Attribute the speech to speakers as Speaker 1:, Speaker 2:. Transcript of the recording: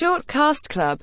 Speaker 1: Short Cast Club.